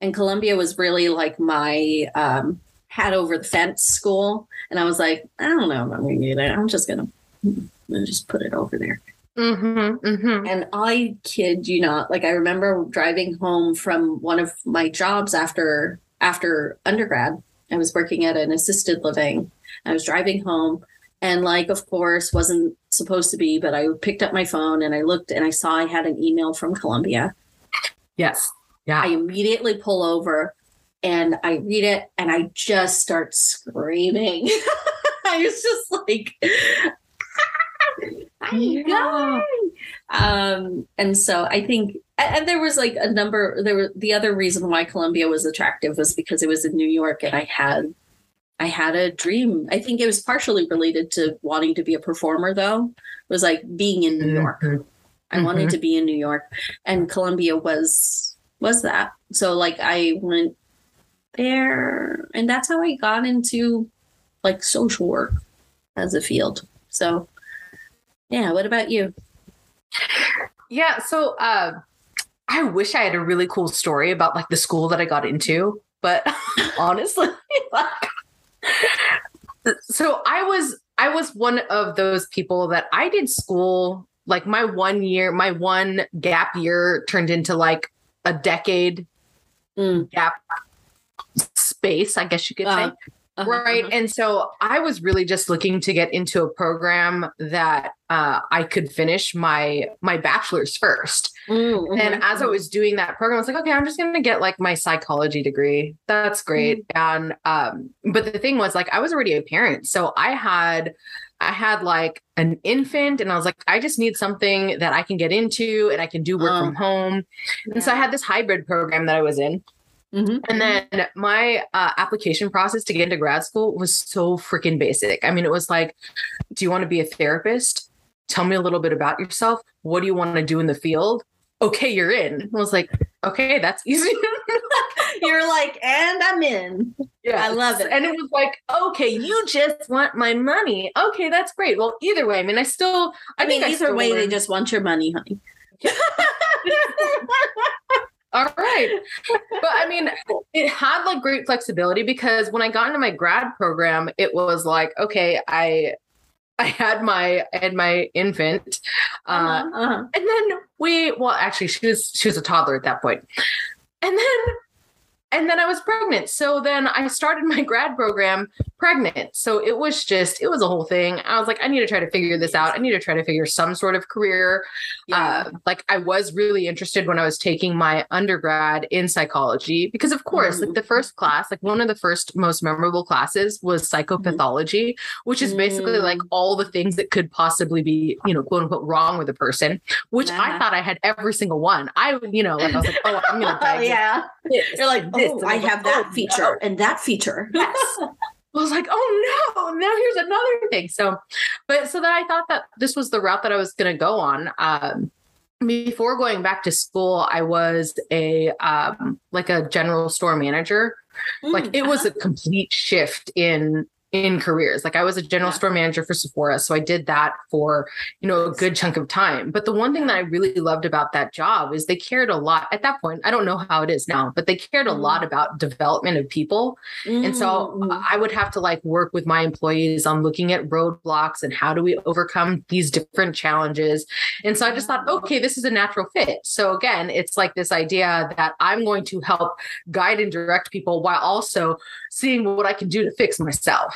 And Columbia was really like my um, hat over the fence school. And I was like, I don't know if I'm going to get it. I'm just going to just put it over there. Mm-hmm, mm-hmm. And I kid you not, like I remember driving home from one of my jobs after after undergrad. I was working at an assisted living. I was driving home and like of course wasn't supposed to be, but I picked up my phone and I looked and I saw I had an email from Columbia. Yes. Yeah. I immediately pull over and I read it and I just start screaming. <laughs> I was just like <laughs> yeah. Um, and so I think, and there was like a number. There were the other reason why Columbia was attractive was because it was in New York, and I had, I had a dream. I think it was partially related to wanting to be a performer, though. It was like being in New York. Mhm. I wanted Mhm. to be in New York, and Columbia was was that. So like I went there, and that's how I got into like social work as a field. So yeah, what about you? Yeah. So uh, I wish I had a really cool story about like the school that I got into, but <laughs> honestly, <laughs> like, so I was I was one of those people that I did school like my one year, my one gap year turned into like a decade Mm. gap space, I guess you could say. Uh, uh-huh, Right. uh-huh. And so I was really just looking to get into a program that uh, I could finish my my bachelor's first. Mm, And mhm. as I was doing that program, I was like, okay, I'm just gonna get like my psychology degree. That's great. And um, but the thing was like I was already a parent. So I had I had like an infant and I was like, I just need something that I can get into and I can do work Oh. from home. And so I had this hybrid program that I was in. Mhm. And then my uh, application process to get into grad school was so freaking basic. I mean, it was like, do you want to be a therapist? Tell me a little bit about yourself. What do you want to do in the field? Okay, you're in. I was like, okay, that's <laughs> easy. You're like, and I'm in. yeah, I love it. And it was like, okay, you just want my money. Okay, that's great. Well, either way, I mean, I still, I, I, mean, think I either still way, they just want your money, honey. <laughs> <laughs> All right. but I mean, it had like great flexibility because when I got into my grad program, it was like, okay, I I had my I had my infant. Uh, Uh-huh, uh-huh. and then we well actually she was she was a toddler at that point. And then and then I was pregnant. So then I started my grad program pregnant. So it was just, it was a whole thing. I was like, I need to try to figure this out. I need to try to figure some sort of career. Yeah. Uh, like I was really interested when I was taking my undergrad in psychology because, of course, like the first class, like one of the first most memorable classes was psychopathology, which is basically Mm. like all the things that could possibly be, you know, quote unquote, wrong with a person. Which I Uh-huh. thought I had every single one. I, you know, like I was like, oh, I'm gonna <laughs> Oh, diagnose yeah. This, You're like, this. oh, I like, have that oh, feature no. and that feature. <laughs> Yes. I was like, oh no, now here's another thing. So, but so then I thought that this was the route that I was going to go on. Um, before going back to school, I was a um, like a general store manager. Like Mm, it was uh-huh. a complete shift in in careers. Like I was a general Yeah. store manager for Sephora, so I did that for you know a good chunk of time. But the one thing that I really loved about that job is they cared a lot at that point. I don't know how it is now, but they cared a Mm. lot about development of people. And so Mm, I would have to like work with my employees on looking at roadblocks and how do we overcome these different challenges. And so I just thought, okay, this is a natural fit. So again, it's like this idea that I'm going to help guide and direct people while also seeing what I can do to fix myself.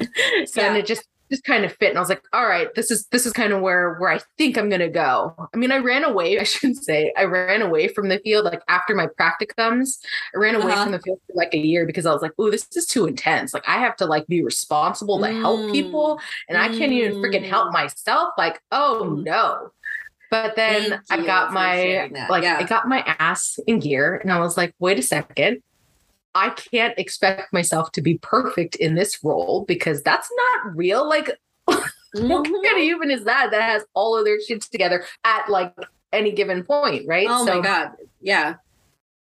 <laughs> So and it just just kind of fit and I was like, all right, this is this is kind of where where I think I'm gonna go. I mean, I ran away, <laughs> I shouldn't say. I ran away from the field like after my practicums. I ran away Uh-huh. from the field for like a year because I was like, oh, this is too intense. Like I have to like be responsible to help Mm. people and I can't even freaking help Mm. myself. Like, oh Mm. no. But then Thank I got my like Yeah. I got my ass in gear and I was like, wait a second. I can't expect myself to be perfect in this role because that's not real. Like, what Mhm. kind of human is that that has all of their shits together at like any given point, right? Oh so, my god. Yeah.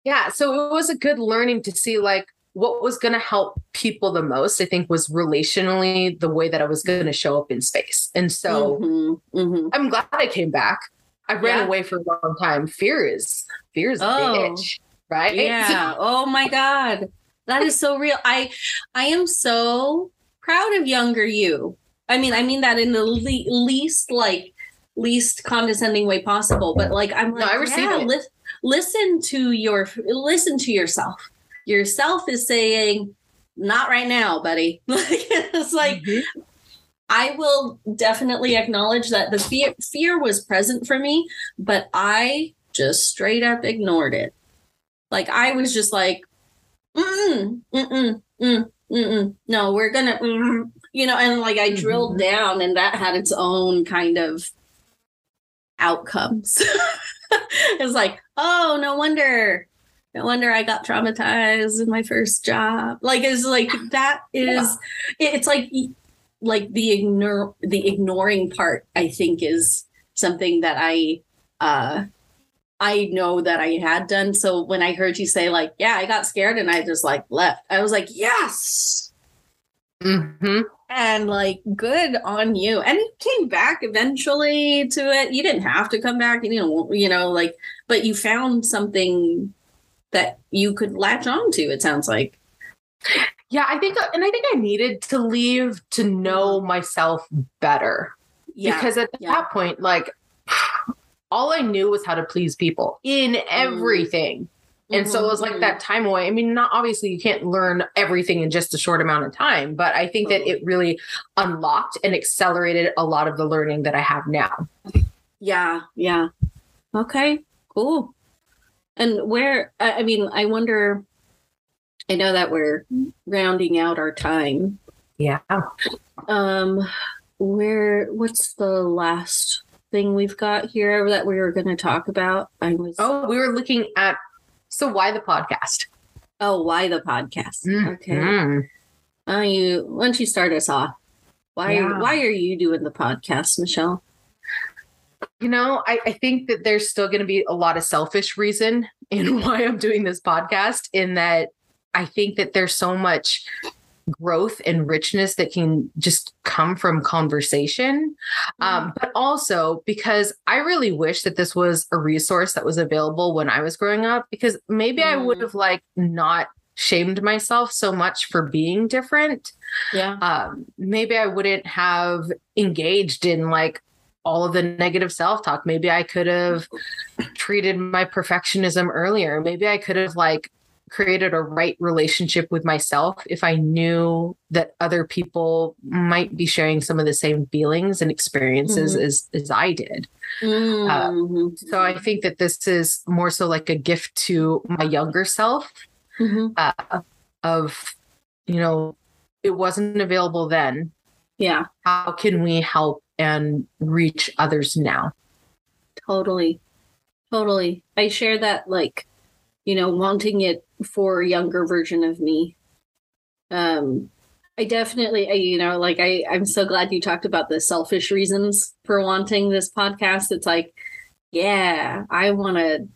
yeah. So it was a good learning to see, like, what was going to help people the most, I think, was relationally the way that I was going to show up in space. And so Mhm, mhm. I'm glad I came back. I ran Yeah. away for a long time. Fear is fear is a Oh. bitch, right? <laughs> Yeah. oh my God. That is so real. I I am so proud of younger you. I mean, I mean that in the le- least like least condescending way possible. But like I'm like, No, I receive yeah, it. listen to your listen to yourself. Yourself is saying, not right now, buddy. <laughs> Like it's like Mhm. I will definitely acknowledge that the fear fear was present for me, but I just straight up ignored it. Like I was just like, mm mm mm mm no, we're gonna, mm, you know, and like I drilled Mhm. down, and that had its own kind of outcomes. <laughs> it's like, oh, no wonder. No wonder I got traumatized in my first job. Like it's like that is it- it's like like the ignore the ignoring part i think is something that i uh i know that i had done. So when i heard you say like yeah i got scared and i just like left i was like yes! Mhm. and like good on you. And you came back eventually to it. You didn't have to come back you know you know like but you found something that you could latch on to it sounds like. Yeah, I think, and I think I needed to leave to know myself better. Yeah. Because at yeah. that point, like, all I knew was how to please people in everything. And so it was like Mhm, that time away. I mean, not obviously you can't learn everything in just a short amount of time, but I think that it really unlocked and accelerated a lot of the learning that I have now. Yeah, yeah. Okay, cool. And where, I I mean, I wonder, I know that we're rounding out our time. Yeah. Um, where, what's the last thing we've got here that we were going to talk about? I was, Oh, we were looking at so why the podcast? oh, why the podcast? Okay. Mm. Uh, you, why don't you start us off? Why, Yeah. why are you doing the podcast, Michelle? You know, I, I think that there's still going to be a lot of selfish reason in <laughs> why I'm doing this podcast, in that I think that there's so much growth and richness that can just come from conversation. Um, but also because I really wish that this was a resource that was available when I was growing up, because maybe I would Mm. have like not shamed myself so much for being different Yeah. um, maybe I wouldn't have engaged in like all of the negative self talk. Maybe I could have <laughs> treated my perfectionism earlier. Maybe I could have like created a right relationship with myself if I knew that other people might be sharing some of the same feelings and experiences Mhm. as as I did. Mhm. So I think that this is more so like a gift to my younger self Mhm. uh, of you know it wasn't available then Yeah. how can we help and reach others now Totally. Totally. I share that like, you know, wanting it for a younger version of me. Um I definitely I, you know, like I I'm so glad you talked about the selfish reasons for wanting this podcast. It's like, yeah, I want to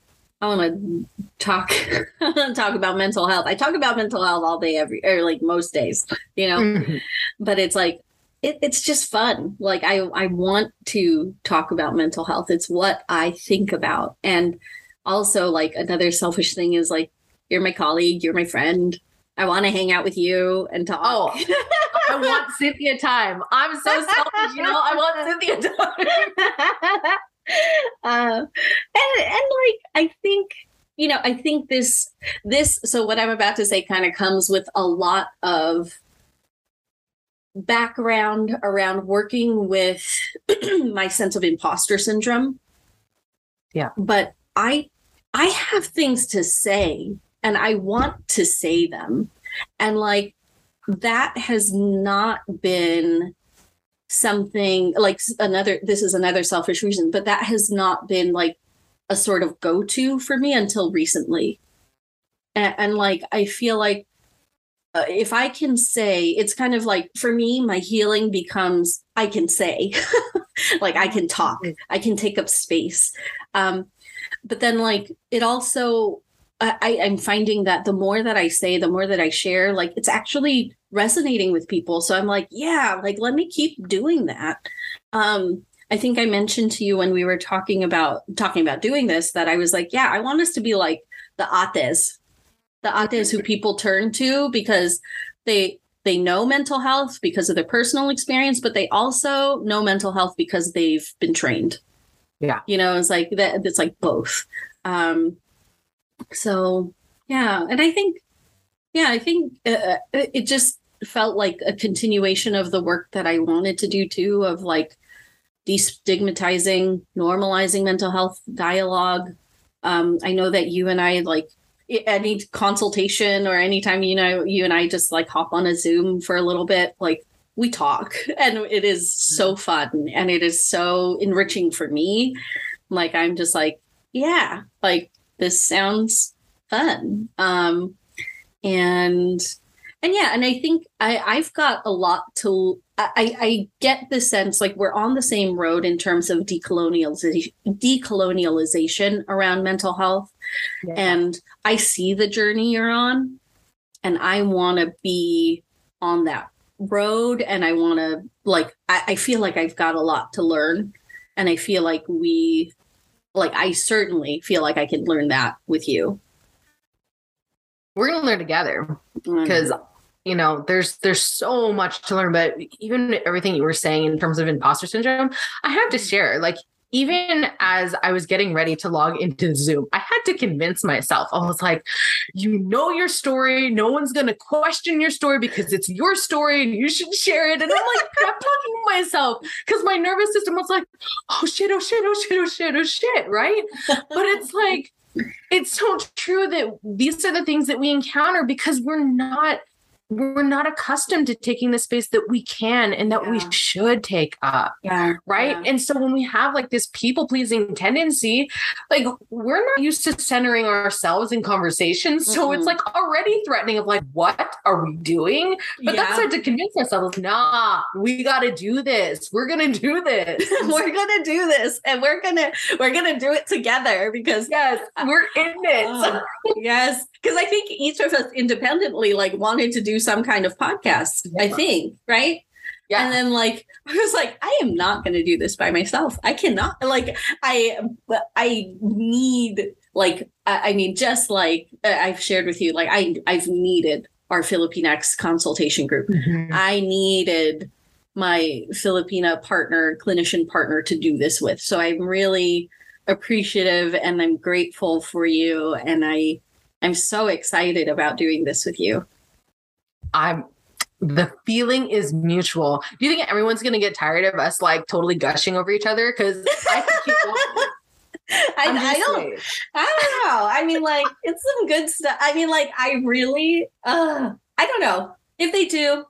I want to talk <laughs> talk about mental health. I talk about mental health all day every or like most days, you know Mhm. but it's like it, it's just fun like i i want to talk about mental health it's what i think about and also like another selfish thing is like you're my colleague you're my friend i want to hang out with you and talk Oh. <laughs> i want cynthia time i'm so selfish you know i want <laughs> cynthia time <laughs> uh, and and like I think you know I think this this so what I'm about to say kind of comes with a lot of background around working with <clears throat> my sense of imposter syndrome. Yeah. But I I have things to say and I want to say them. And like that has not been something like another this is another selfish reason but that has not been like a sort of go-to for me until recently. And, and like i feel like uh, if i can say it's kind of like for me my healing becomes i can say. <laughs> Like i can talk. I can take up space. Um but then like it also I, I'm finding that the more that I say, the more that I share, like it's actually resonating with people. So I'm like, yeah, like let me keep doing that. Um, I think I mentioned to you when we were talking about talking about doing this that I was like, yeah, I want us to be like the ates, the ates who people turn to because they they know mental health because of their personal experience, but they also know mental health because they've been trained. Yeah. You know, it's like that it's like both. Um so yeah, and I think yeah, I think uh, uh it just felt like a continuation of the work that I wanted to do too of like destigmatizing, normalizing mental health dialogue. Um, I know that you and I like any consultation or anytime you know you and I just like hop on a Zoom for a little bit, like we talk <laughs> and it is so mm-hmm. fun and it is so enriching for me. Like I'm just like, yeah, like this sounds fun. Um and and yeah, and I think I, I've got a lot to I, I get the sense like we're on the same road in terms of decolonialization, decolonialization around mental health. Yeah. And I see the journey you're on, and I want to be on that road. And I want to, like, I, I feel like I've got a lot to learn. And I feel like we, like, I certainly feel like I can learn that with you. We're going to learn together because mm-hmm you know there's there's so much to learn but even everything you were saying in terms of imposter syndrome i have to share like even as I was getting ready to log into Zoom, I had to convince myself. I was like, you know your story. No one's going to question your story because it's your story and you should share it. And I'm like, I'm talking to myself because my nervous system was like, oh shit, oh shit, oh shit, oh shit, oh shit. Right. But it's like, it's so true that these are the things that we encounter because we're not we're not accustomed to taking the space that we can and that yeah. we should take up. Yeah. Right. Yeah. And so when we have like this people pleasing tendency, like we're not used to centering ourselves in conversations. So mm-hmm. it's like already threatening of like, what are we doing? But yeah. that's hard to convince ourselves, nah, we got to do this. We're going to do this. <laughs> we're going to do this. And we're going to, we're to do it together because yes, we're in it. Uh, yes. Cause I think each of us independently like wanted to do some kind of podcast, yeah. I think, right? Yeah. And then like <laughs> I was like, I am not going to do this by myself. I cannot. Like I, I need like I mean, just like uh, I've shared with you, like I I've needed our Filipinx consultation group. Mm-hmm. I needed my Filipina partner, clinician partner to do this with. So I'm really appreciative and I'm grateful for you. And I I'm so excited about doing this with you. I'm the feeling is mutual. Do you think everyone's gonna get tired of us like totally gushing over each other? Because <laughs> I. I, I don't I don't know. I mean, like it's some good stuff. I mean, like I really uh I don't know. If they do,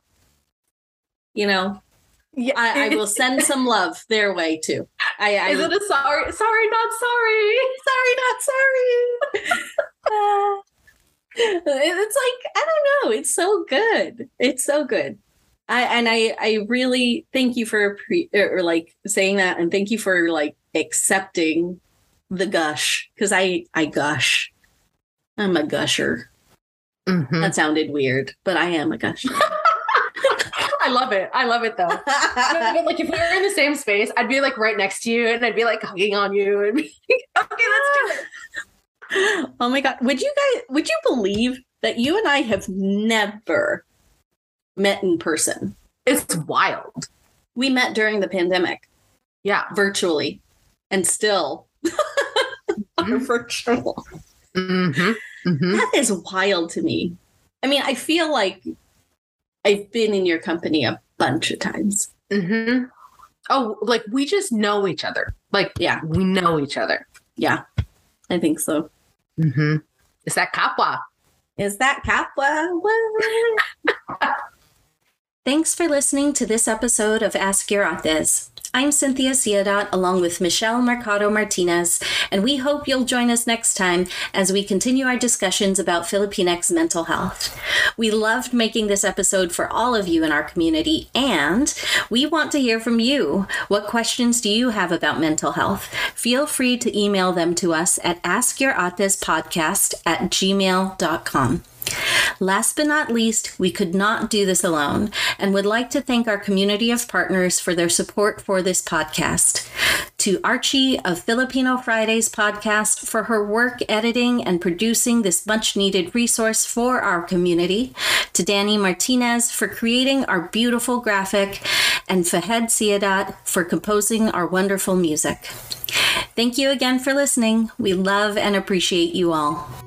you know, yeah, I, I will send some love their way too. I, I is it a sorry, sorry, not sorry, sorry, not sorry. <laughs> it's like I don't know. It's so good. It's so good. I and I I really thank you for pre, or like saying that, and thank you for like accepting the gush because I I gush. I'm a gusher. Mm-hmm. That sounded weird, but I am a gusher. <laughs> I love it. I love it though. <laughs> but, like if we were in the same space, I'd be like right next to you and I'd be like hugging on you and be like, okay, let's do it oh my god. Would you guys would you believe that you and i have never met in person? It's wild. We met during the pandemic. Yeah. Virtually. And still. <laughs> Mm-hmm. virtual. Mm-hmm. Mm-hmm. That is wild to me. I mean i feel like i've been in your company a bunch of times. Mm-hmm. oh like we just know each other. Like yeah. we know each other. Yeah. I think so Mm-hmm. Is that Kapwa? Is that Kapwa? <laughs> Thanks for listening to this episode of Ask Your Ates. I'm Cynthia Siadat along with Michelle Mercado Martinez, and we hope you'll join us next time as we continue our discussions about Filipinx mental health. We loved making this episode for all of you in our community, and we want to hear from you. What questions do you have about mental health? Feel free to email them to us at askyouratespodcast at gmail.com. Last but not least, we could not do this alone and would like to thank our community of partners for their support for this podcast. To Archie of Filipino Fridays podcast for her work editing and producing this much needed resource for our community. To Danny Martinez for creating our beautiful graphic, and Fahad Siadat for composing our wonderful music. Thank you again for listening. We love and appreciate you all.